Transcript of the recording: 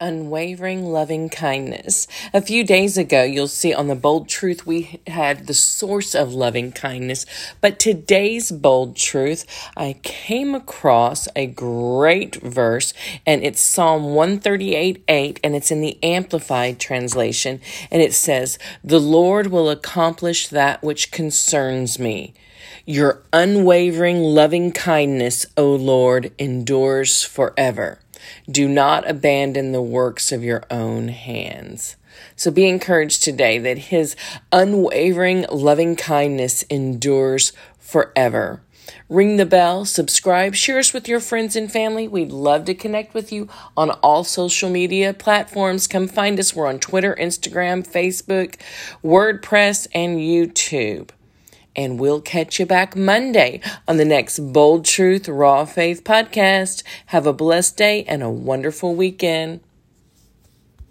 Unwavering loving kindness. A few days ago, you'll see on the bold truth, we had the source of loving kindness. But today's bold truth, I came across a great verse, and it's Psalm 138 8, and it's in the Amplified translation. And it says, The Lord will accomplish that which concerns me. Your unwavering loving kindness, O Lord, endures forever. Do not abandon the works of your own hands. So be encouraged today that his unwavering loving kindness endures forever. Ring the bell, subscribe, share us with your friends and family. We'd love to connect with you on all social media platforms. Come find us. We're on Twitter, Instagram, Facebook, WordPress, and YouTube. And we'll catch you back Monday on the next Bold Truth Raw Faith podcast. Have a blessed day and a wonderful weekend.